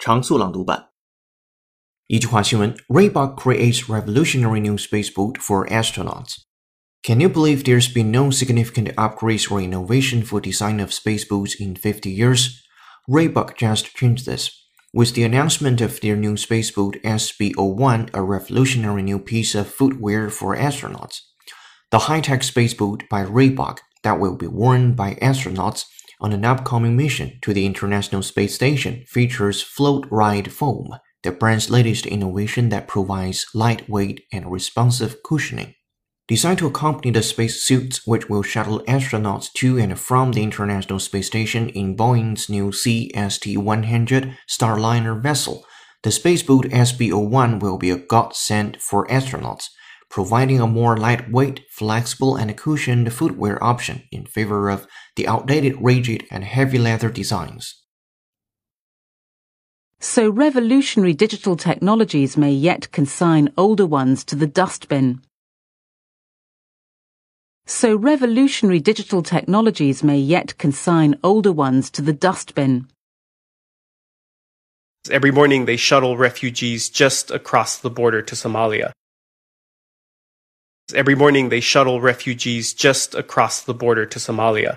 常速朗读版。一句话新闻：Reebok creates revolutionary new space boot for astronauts. Can you believe there's been no significant upgrades or innovation for design of space boots in 50 years? Reebok just changed this. With the announcement of their new space boot SB01, a revolutionary new piece of footwear for astronauts. The high-tech space boot by Reebok that will be worn by astronauts on an upcoming mission to the International Space Station features Floatride Foam, the brand's latest innovation that provides lightweight and responsive cushioning. Designed to accompany the space suits which will shuttle astronauts to and from the International Space Station in Boeing's new CST 100 Starliner vessel, the Spaceboot SB01 will be a godsend for astronauts providing a more lightweight, flexible, and cushioned footwear option in favor of the outdated rigid and heavy leather designs. So revolutionary digital technologies may yet consign older ones to the dustbin. So revolutionary digital technologies may yet consign older ones to the dustbin. Every morning they shuttle refugees just across the border to Somalia. Every morning they shuttle refugees just across the border to Somalia.